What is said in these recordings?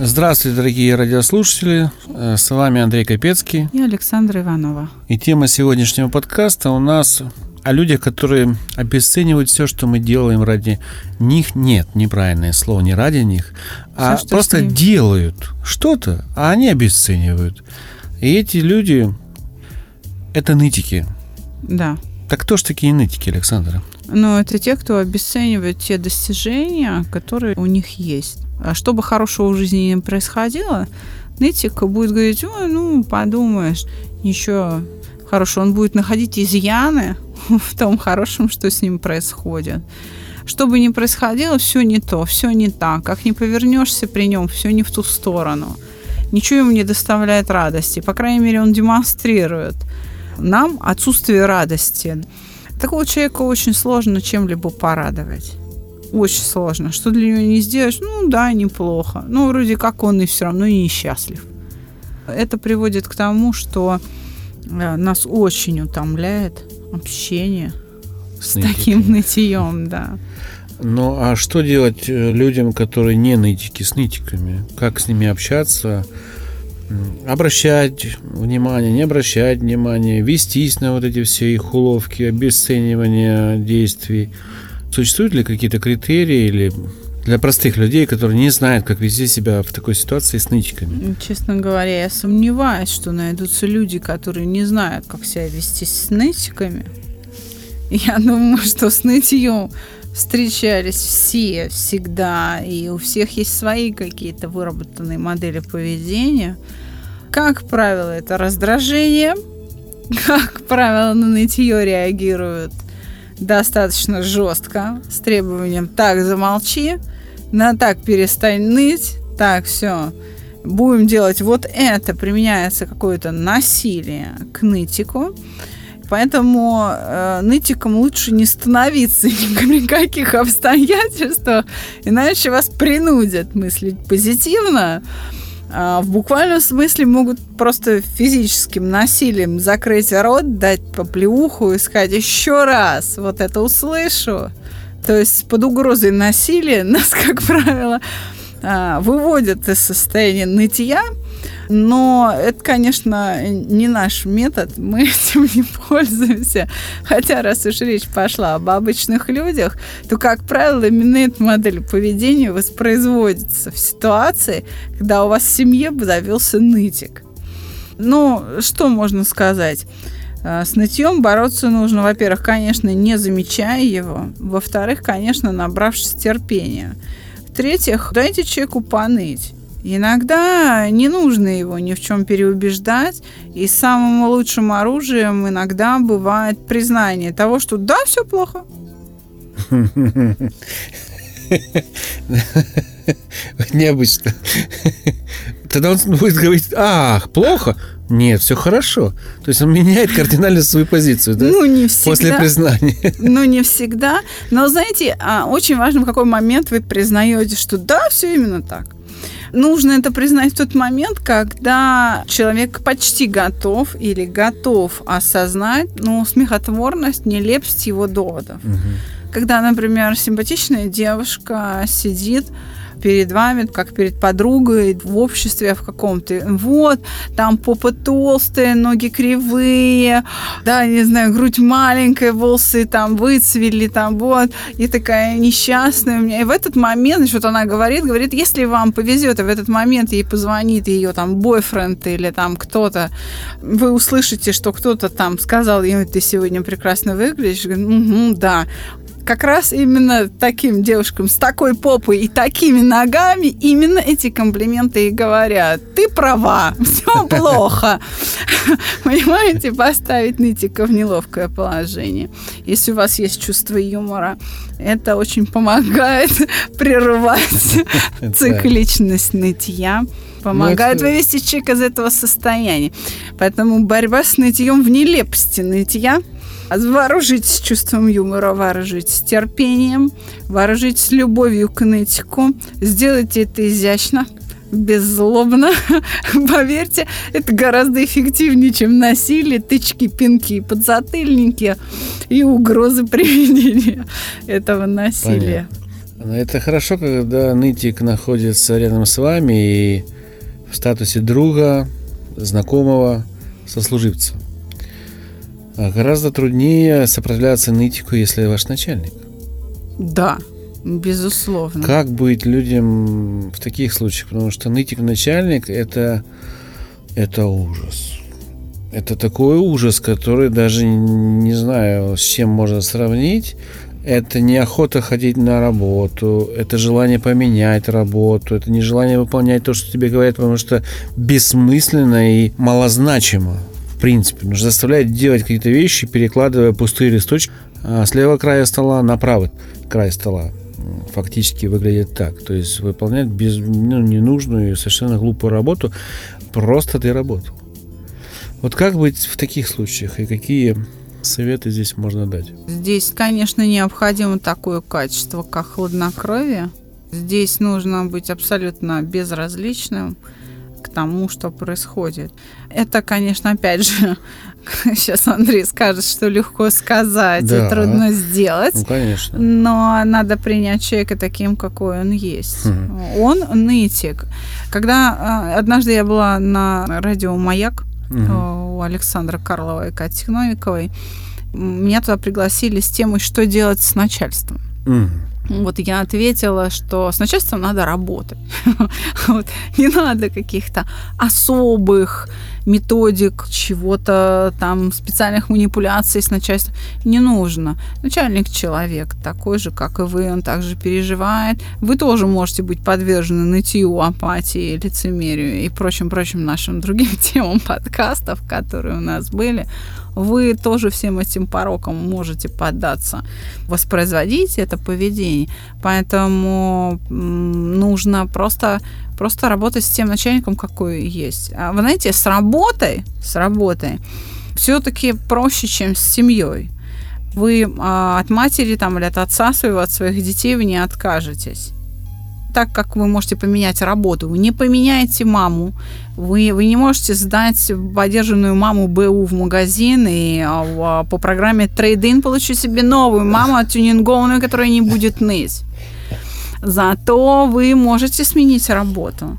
Здравствуйте, дорогие радиослушатели. Э, С вами Андрей Капецкий. И Александра Иванова. И тема сегодняшнего подкаста у нас о людях, которые обесценивают все, что мы делаем ради них. Нет, неправильное слово, не ради них, а что просто делают что-то, а они обесценивают. И эти люди – это нытики. Да. Так кто ж такие нытики, Александра? Но это те, кто обесценивает те достижения, которые у них есть. А что бы хорошего в жизни не происходило, нытик будет говорить, ой, ну, подумаешь, ничего хорошего. Он будет находить изъяны в том хорошем, что с ним происходит. Что бы ни происходило, все не то, все не так. Как ни повернешься при нем, все не в ту сторону. Ничего ему не доставляет радости. По крайней мере, он демонстрирует нам отсутствие радости. Такого человека очень сложно чем-либо порадовать. Очень сложно. Что для него не сделаешь, ну да, неплохо. Ну, вроде как он и все равно и несчастлив. Это приводит к тому, что э, нас очень утомляет общение с, таким нытиками. нытьем, да. Ну, а что делать э, людям, которые не нытики, с нытиками? Как с ними общаться? Обращать внимание, не обращать внимания, вестись на вот эти все их уловки, обесценивания действий. Существуют ли какие-то критерии или для простых людей, которые не знают, как вести себя в такой ситуации с нытиками? Честно говоря, я сомневаюсь, что найдутся люди, которые не знают, как себя вести с нытиками. Я думаю, что с нытьем встречались все всегда, и у всех есть свои какие-то выработанные модели поведения. Как правило, это раздражение. Как правило, на нытье реагируют достаточно жестко, с требованием «так, замолчи», на «так, перестань ныть», «так, все, будем делать вот это», применяется какое-то насилие к нытику. Поэтому э, нытиком лучше не становиться ни при каких обстоятельствах, иначе вас принудят мыслить позитивно. А в буквальном смысле могут просто физическим насилием закрыть рот, дать поплеуху и сказать еще раз, вот это услышу. То есть под угрозой насилия нас, как правило, а, выводят из состояния нытья, но это, конечно, не наш метод, мы этим не пользуемся. Хотя, раз уж речь пошла об обычных людях, то, как правило, именно эта модель поведения воспроизводится в ситуации, когда у вас в семье завелся нытик. Ну, что можно сказать? А, С нытьем бороться нужно, во-первых, конечно, не замечая его, во-вторых, конечно, набравшись терпения. В-третьих, дайте человеку поныть. Иногда не нужно его ни в чем переубеждать, и самым лучшим оружием иногда бывает признание того, что да, все плохо. Необычно. Тогда он будет говорить, ах, плохо. Нет, все хорошо. То есть он меняет кардинально свою позицию, да? Ну, не всегда. После признания. Ну, не всегда. Но, знаете, а, очень важно, в какой момент вы признаете, что да, все именно так. Нужно это признать в тот момент, когда человек почти готов или готов осознать ну, смехотворность, нелепость его доводов. Когда, например, симпатичная девушка сидит перед вами, как перед подругой в обществе в каком-то. Вот, там попа толстая, ноги кривые, да, не знаю, грудь маленькая, волосы там выцвели, там вот, и такая несчастная у меня. И в этот момент, что-то она говорит, говорит, если вам повезет, и в этот момент ей позвонит ее там бойфренд или там кто-то, вы услышите, что кто-то там сказал ей, ты сегодня прекрасно выглядишь, «Мгм, да, как раз именно таким девушкам с такой попой и такими ногами именно эти комплименты и говорят. Ты права, все плохо. Понимаете, поставить нытика в неловкое положение. Если у вас есть чувство юмора, это очень помогает прерывать цикличность нытья. Помогают Ну, вывести человека из этого состояния. Поэтому борьба с нытьем в нелепости нытья. Вооружитесь чувством юмора, вооружитесь терпением, вооружитесь любовью к нытику. Сделайте это изящно, беззлобно. Поверьте, это гораздо эффективнее, чем насилие, тычки, пинки и подзатыльники и угрозы применения этого насилия. Это хорошо, когда нытик находится рядом с вами и в статусе друга, знакомого, сослуживца. А гораздо труднее сопротивляться нытику, если ваш начальник. Да, безусловно. Как быть людям в таких случаях? Потому что нытик начальник это, это ужас. Это такой ужас, который даже не знаю, с чем можно сравнить. Это неохота ходить на работу, это желание поменять работу, это нежелание выполнять то, что тебе говорят, потому что бессмысленно и малозначимо. В принципе, нужно заставлять делать какие-то вещи, перекладывая пустые листочки а, с левого края стола на правый край стола фактически выглядит так. То есть выполнять без, ну, ненужную совершенно глупую работу, просто ты работал. Вот как быть в таких случаях и какие советы здесь можно дать? Здесь, конечно, необходимо такое качество, как хладнокровие. Здесь нужно быть абсолютно безразличным к тому, что происходит. Это, конечно, опять же, сейчас Андрей скажет, что легко сказать Да. и трудно сделать. Ну, конечно. Но надо принять человека таким, какой он есть. Мгм. Он нытик. Когда э, однажды я была на радио «Маяк», э, у Александра Карлова и Кати Новиковой. Меня туда пригласили с темой, что делать с начальством. Мгм. Вот я ответила, что с начальством надо работать. Вот. Не надо каких-то особых методик, чего-то там, специальных манипуляций с начальством. Не нужно. Начальник человек такой же, как и вы, он также переживает. Вы тоже можете быть подвержены нытью, апатии, лицемерию и прочим-прочим нашим другим темам подкастов, которые у нас были. Вы тоже всем этим порокам можете поддаться, воспроизводить это поведение. Поэтому нужно просто, просто работать с тем начальником, какой есть. А вы знаете, с работой, с работой все-таки проще, чем с семьей. Вы а, от матери там, или от отца своего, от своих детей вы не откажетесь. Так как вы можете поменять работу, вы не поменяете маму, вы, вы не можете сдать подержанную маму БУ в магазин и а, в- по программе трейдин получить себе новую маму оттюнингованную, которая не будет ныть. Зато вы можете сменить работу.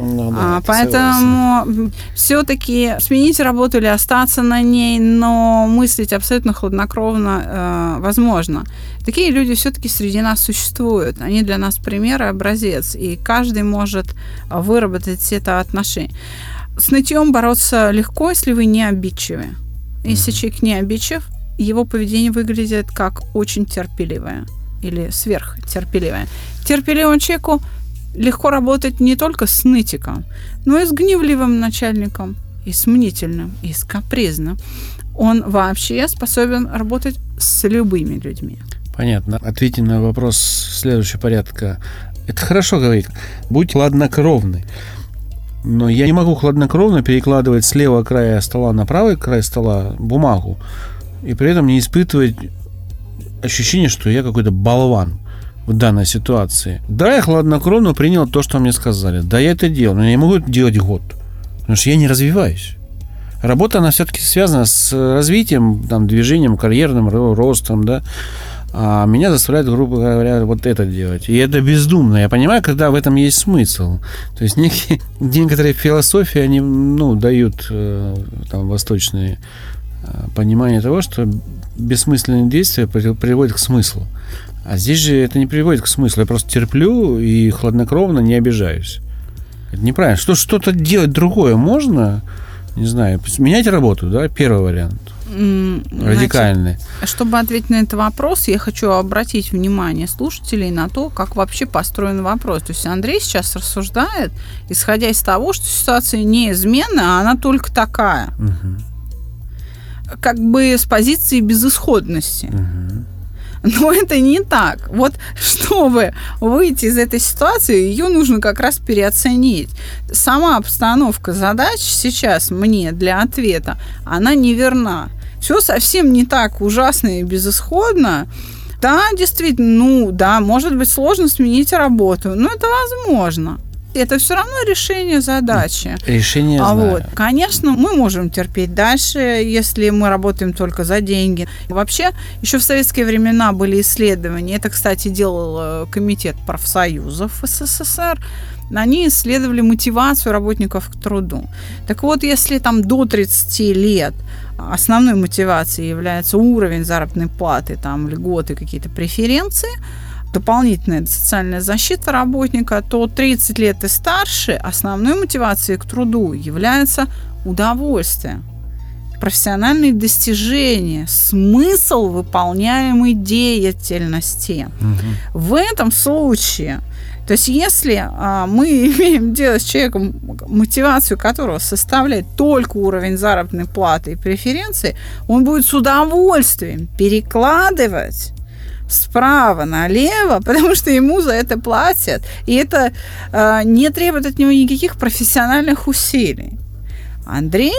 Ну, да, А, согласен. поэтому все-таки сменить работу или остаться на ней, но мыслить абсолютно хладнокровно э, возможно. Такие люди все-таки среди нас существуют. Они для нас пример и образец, и каждый может выработать это отношение. С нытьем бороться легко, если вы не обидчивы. Если человек не обидчив, его поведение выглядит как очень терпеливое или сверхтерпеливое. Терпеливому человеку легко работать не только с нытиком, но и с гневливым начальником, и с мнительным, и с капризным. Он вообще способен работать с любыми людьми. Понятно. Ответьте на вопрос следующего порядка. Это хорошо говорить. Будь хладнокровный. Но я не могу хладнокровно перекладывать с левого края стола на правый край стола бумагу и при этом не испытывать ощущение, что я какой-то болван в данной ситуации. Да, я хладнокровно принял то, что мне сказали. Да, я это делал, но я не могу это делать год. Потому что я не развиваюсь. Работа, она все-таки связана с развитием, там, движением, карьерным ро- ростом, да. А меня заставляют, грубо говоря, вот это делать. И это бездумно. Я понимаю, когда в этом есть смысл. То есть некие, некоторые философии, они, ну, дают э, там восточные э, понимание того, что бессмысленные действия при- приводят к смыслу. А здесь же это не приводит к смыслу. Я просто терплю и хладнокровно не обижаюсь. Это неправильно. Что, что-то делать другое можно? Не знаю, менять работу, да, первый вариант. Значит, Радикальный. Чтобы ответить на этот вопрос, я хочу обратить внимание слушателей на то, как вообще построен вопрос. То есть Андрей сейчас рассуждает, исходя из того, что ситуация неизменна, а она только такая. Мгм. Как бы с позиции безысходности. Мгм. Но это не так. Вот чтобы выйти из этой ситуации, ее нужно как раз переоценить. Сама обстановка задач сейчас мне для ответа, она неверна. Все совсем не так ужасно и безысходно. Да, действительно, ну да, может быть сложно сменить работу, но это возможно это все равно решение задачи. Решение а знаю. вот, конечно, мы можем терпеть дальше, если мы работаем только за деньги. Вообще, еще в советские времена были исследования. Это, кстати, делал э, комитет профсоюзов СССР они исследовали мотивацию работников к труду. Так вот, если там до 30 лет основной мотивацией является уровень заработной платы, там льготы, какие-то преференции, дополнительная социальная защита работника, то 30 лет и старше основной мотивацией к труду является удовольствие, профессиональные достижения, смысл выполняемой деятельности. Угу. В этом случае то есть если а, мы имеем дело с человеком, мотивацию которого составляет только уровень заработной платы и преференции, он будет с удовольствием перекладывать справа налево, потому что ему за это платят. И это э, не требует от него никаких профессиональных усилий. Андрей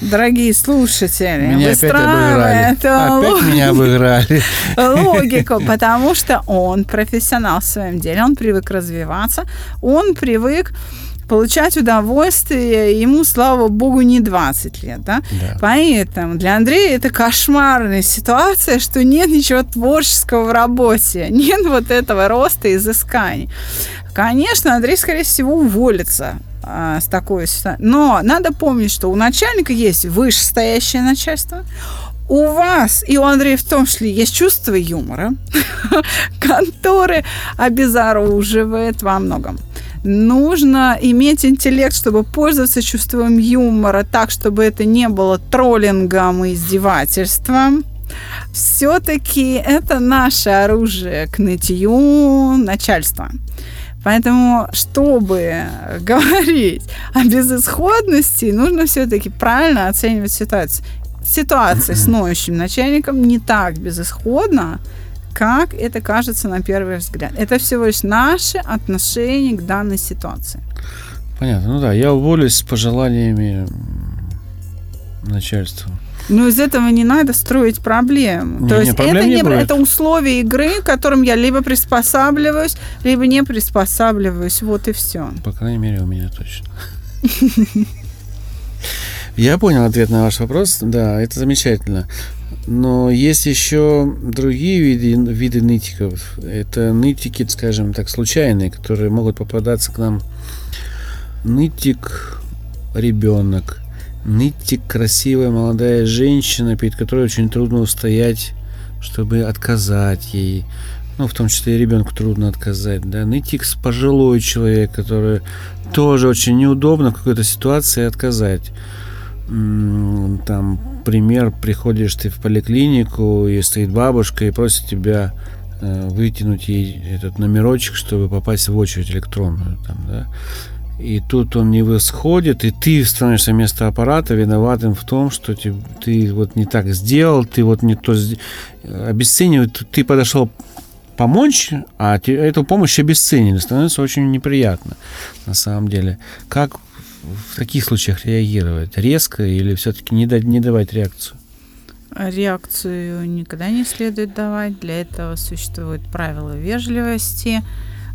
дорогие слушатели, меня выстраивает опять меня обыграли. логику, потому что он профессионал в своем деле, он привык развиваться, он привык получать удовольствие ему, слава богу, не 20 лет. Да? Да. Поэтому для Андрея это кошмарная ситуация, что нет ничего творческого в работе, нет вот этого роста и изысканий. Конечно, Андрей, скорее всего, уволится а, с такой ситуацией. Но надо помнить, что у начальника есть вышестоящее начальство, у вас и у Андрея в том числе есть чувство юмора, которое обезоруживает во многом нужно иметь интеллект, чтобы пользоваться чувством юмора так, чтобы это не было троллингом и издевательством. Все-таки это наше оружие к нытью начальства. Поэтому, чтобы говорить о безысходности, нужно все-таки правильно оценивать ситуацию. Ситуация с ноющим начальником не так безысходна, как это кажется на первый взгляд. Это всего лишь наше отношение к данной ситуации. Понятно. Ну да, я уволюсь с пожеланиями начальства. Но из этого не надо строить проблему. Не, То есть проблем это, не не, будет. это условия игры, к которым я либо приспосабливаюсь, либо не приспосабливаюсь. Вот и все. По крайней мере, у меня точно. Я понял ответ на ваш вопрос. Да, это замечательно. Но есть еще другие виды, виды нытиков. Это нытики, скажем так, случайные, которые могут попадаться к нам. Нытик ребенок, нытик красивая молодая женщина, перед которой очень трудно устоять, чтобы отказать ей. Ну, в том числе и ребенку трудно отказать, да. Нытик пожилой человек, который тоже очень неудобно в какой-то ситуации отказать там пример, приходишь ты в поликлинику, и стоит бабушка и просит тебя э, вытянуть ей этот номерочек, чтобы попасть в очередь электронную, там, да, и тут он не восходит, и ты становишься вместо аппарата виноватым в том, что ты, ты вот не так сделал, ты вот не то обесценивает, ты подошел помочь, а эту помощь обесценили, становится очень неприятно на самом деле. Как в таких случаях реагировать? Резко или все-таки не, дать, не давать реакцию? Реакцию никогда не следует давать. Для этого существуют правила вежливости.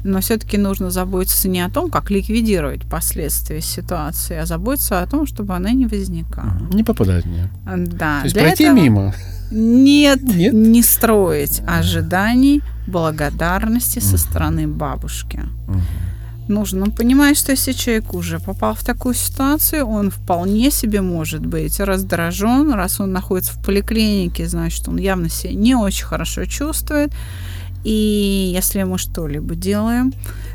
Но все-таки нужно заботиться не о том, как ликвидировать последствия ситуации, а заботиться о том, чтобы она не возникала. Не попадать в нее. Да. То есть пройти этого... мимо? Нет, Нет, не строить ожиданий благодарности со стороны бабушки. Угу нужно понимать, что если человек уже попал в такую ситуацию, он вполне себе может быть раздражен, раз он находится в поликлинике, значит, он явно себя не очень хорошо чувствует. И если мы что-либо делаем,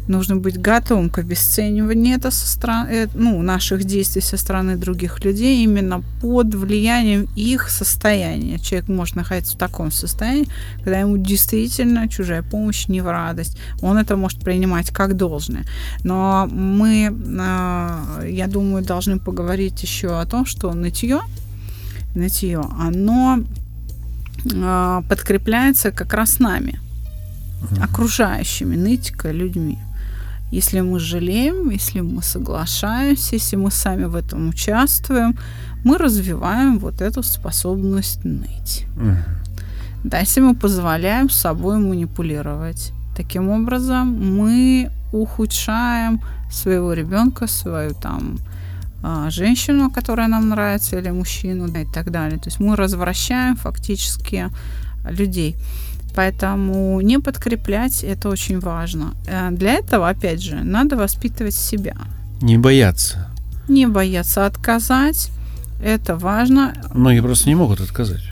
нужно быть готовым к обесцениванию это со стороны, э, ну, наших действий со стороны других людей именно под влиянием их состояния. Человек может находиться в таком состоянии, когда ему действительно чужая помощь не в радость. Он это может принимать как должное. Но мы, а, я думаю, должны поговорить еще о том, что нытье, нытье, оно э, подкрепляется как раз нами, окружающими нытика людьми. Если мы жалеем, если мы соглашаемся, если мы сами в этом участвуем, мы развиваем вот эту способность ныть. Мгм. Да, если мы позволяем собой манипулировать. Таким образом, мы ухудшаем своего ребенка, свою там а, женщину, которая нам нравится, или мужчину, да, и так далее. То есть мы развращаем фактически людей. Поэтому не подкреплять это очень важно. Э, Для этого, опять же, надо воспитывать себя. Не бояться. Не бояться отказать. Это важно. Многие просто не могут отказать.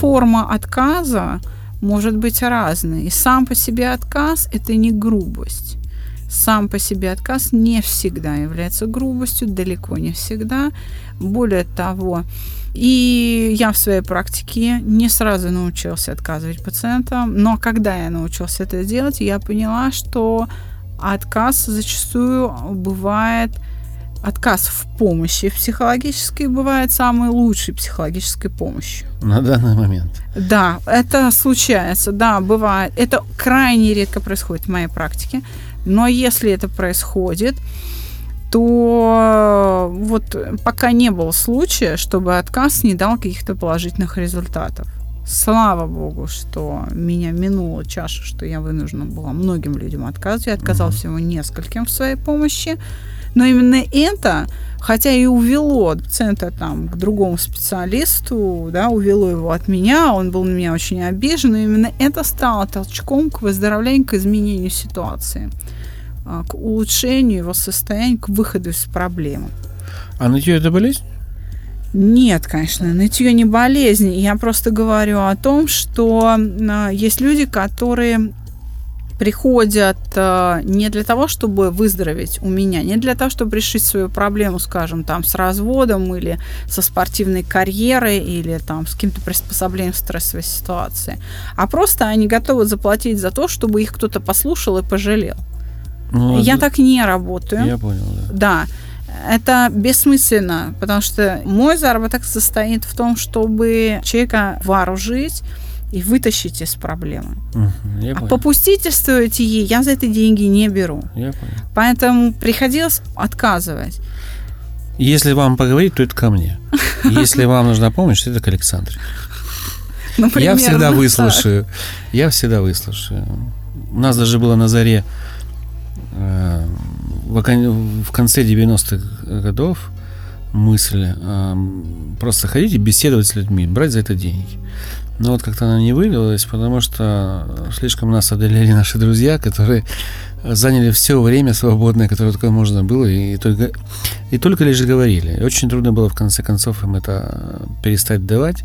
форма отказа может быть разной. И сам по себе отказ – это не грубость. Сам по себе отказ не всегда является грубостью, далеко не всегда. Более того, и я в своей практике не сразу научился отказывать пациентам, но когда я научился это делать, я поняла, что отказ зачастую бывает отказ в помощи психологической бывает самой лучшей психологической помощью. На данный момент. Да, это случается, да, бывает. Это крайне редко происходит в моей практике. Но если это происходит, то вот пока не было случая, чтобы отказ не дал каких-то положительных результатов. Слава богу, что меня минула чаша, что я вынуждена была многим людям отказывать. Я отказала всего нескольким в своей помощи. Но именно это, хотя и увело пациента там к другому специалисту, да, увело его от меня, он был на меня очень обижен, но именно это стало толчком к выздоровлению, к изменению ситуации, к улучшению его состояния, к выходу из проблемы. А нытье это болезнь? Нет, конечно, нытье не болезнь. Я просто говорю о том, что а, есть люди, которые приходят а, не для того, чтобы выздороветь у меня, не для того, чтобы решить свою проблему, скажем, там, с разводом или со спортивной карьерой или там с каким-то приспособлением в стрессовой ситуации, а просто они готовы заплатить за то, чтобы их кто-то послушал и пожалел. Ну, Я это- так не работаю. Я понял, да. Да, это бессмысленно, потому что мой заработок состоит в том, чтобы человека вооружить и вытащить из проблемы. Я А понял. попустительствуете ей, я за это деньги не беру. Я понял. Поэтому приходилось отказывать. Если вам поговорить, то это ко мне. Если вам нужна помощь, то это к Александре. Ну, Я всегда так. выслушаю. Я всегда выслушаю. У нас даже было на заре в окон- в конце 90-х годов мысль э, просто ходить и беседовать с людьми, брать за это деньги. Но вот как-то она не вылилась, потому что слишком нас одолели наши друзья, которые заняли все время свободное, которое только можно было, и только, и только лишь говорили. И очень трудно было в конце концов им это перестать давать.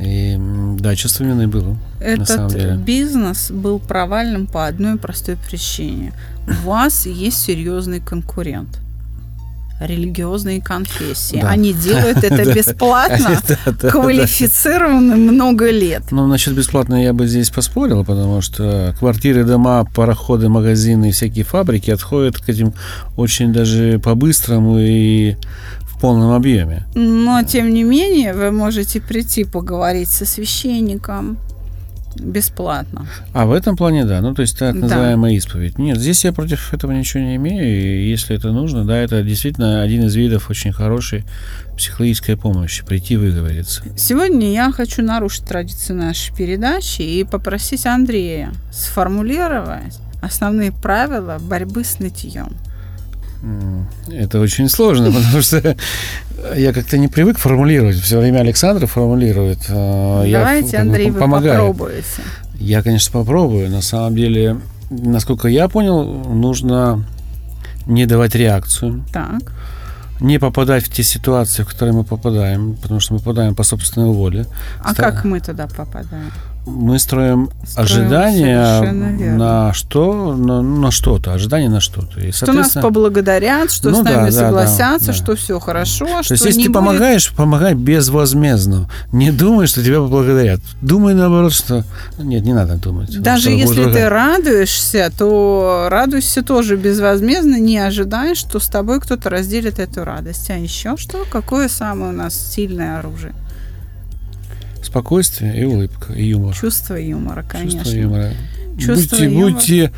И да, чувство вины было. Этот бизнес был провальным по одной простой причине. У вас есть серьезный конкурент. Религиозные конфессии. Да. Они делают это бесплатно, квалифицированы много лет. Ну, насчет бесплатно я бы здесь поспорил, потому что квартиры, дома, пароходы, магазины и всякие фабрики отходят к этим очень даже по-быстрому и полном объеме. Но, тем не менее, вы можете прийти поговорить со священником бесплатно. А в этом плане, да, ну, то есть так Да. называемая исповедь. Нет, здесь я против этого ничего не имею, и если это нужно, да, это действительно один из видов очень хорошей психологической помощи, прийти выговориться. Сегодня я хочу нарушить традицию нашей передачи и попросить Андрея сформулировать основные правила борьбы с нытьем. Это очень сложно, потому что я как-то не привык формулировать. Все время Александр формулирует. я Давайте, бы Андрей, вы помогаю. попробуете. Я, конечно, попробую. На самом деле, насколько я понял, нужно не давать реакцию, Так. не попадать в те ситуации, в которые мы попадаем, потому что мы попадаем по собственной воле. А Ста- как мы туда попадаем? Мы строим Строим ожидания на что, на, на что-то, ожидания на что-то. И, Что нас поблагодарят, что Ну с нами да, согласятся, да, да. что все хорошо, То что есть, если ты будет- помогаешь, помогай безвозмездно. Не думай, что тебя поблагодарят. Думай наоборот, что... Нет, не надо думать. Даже если ты радуешься, то радуйся тоже безвозмездно, не ожидая, что с тобой кто-то разделит эту радость. А еще что? Какое самое у нас сильное оружие? Спокойствие и улыбка, и юмор. Чувство юмора, конечно. Чувство юмора. Чувство будьте, юмора. будьте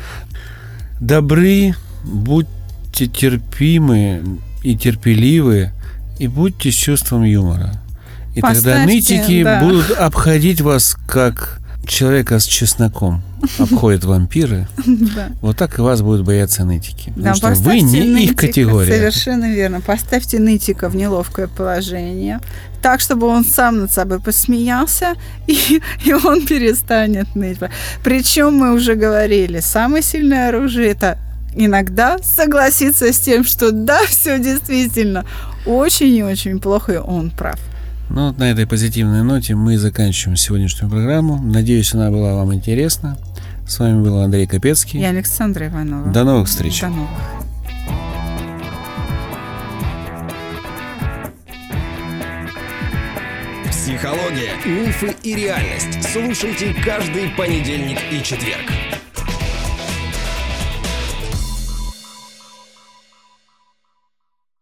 добры, будьте терпимы и терпеливы, и будьте с чувством юмора. И тогда Поставьте, нытики да. будут обходить вас как человека с чесноком обходят вампиры. Да. Вот так и вас будут бояться нытики. Да, Потому что вы не их категория. Совершенно верно. Поставьте нытика в неловкое положение, так, чтобы он сам над собой посмеялся, и, и он перестанет ныть. Причем мы уже говорили, самое сильное оружие это иногда согласиться с тем, что да, все действительно очень и очень плохо, и он прав. Ну, вот на этой позитивной ноте мы заканчиваем сегодняшнюю программу. Надеюсь, она была вам интересна. С вами был Андрей Капецкий. И Александра Иванова. До новых встреч. До новых. Психология, мифы и реальность. Слушайте каждый понедельник и четверг.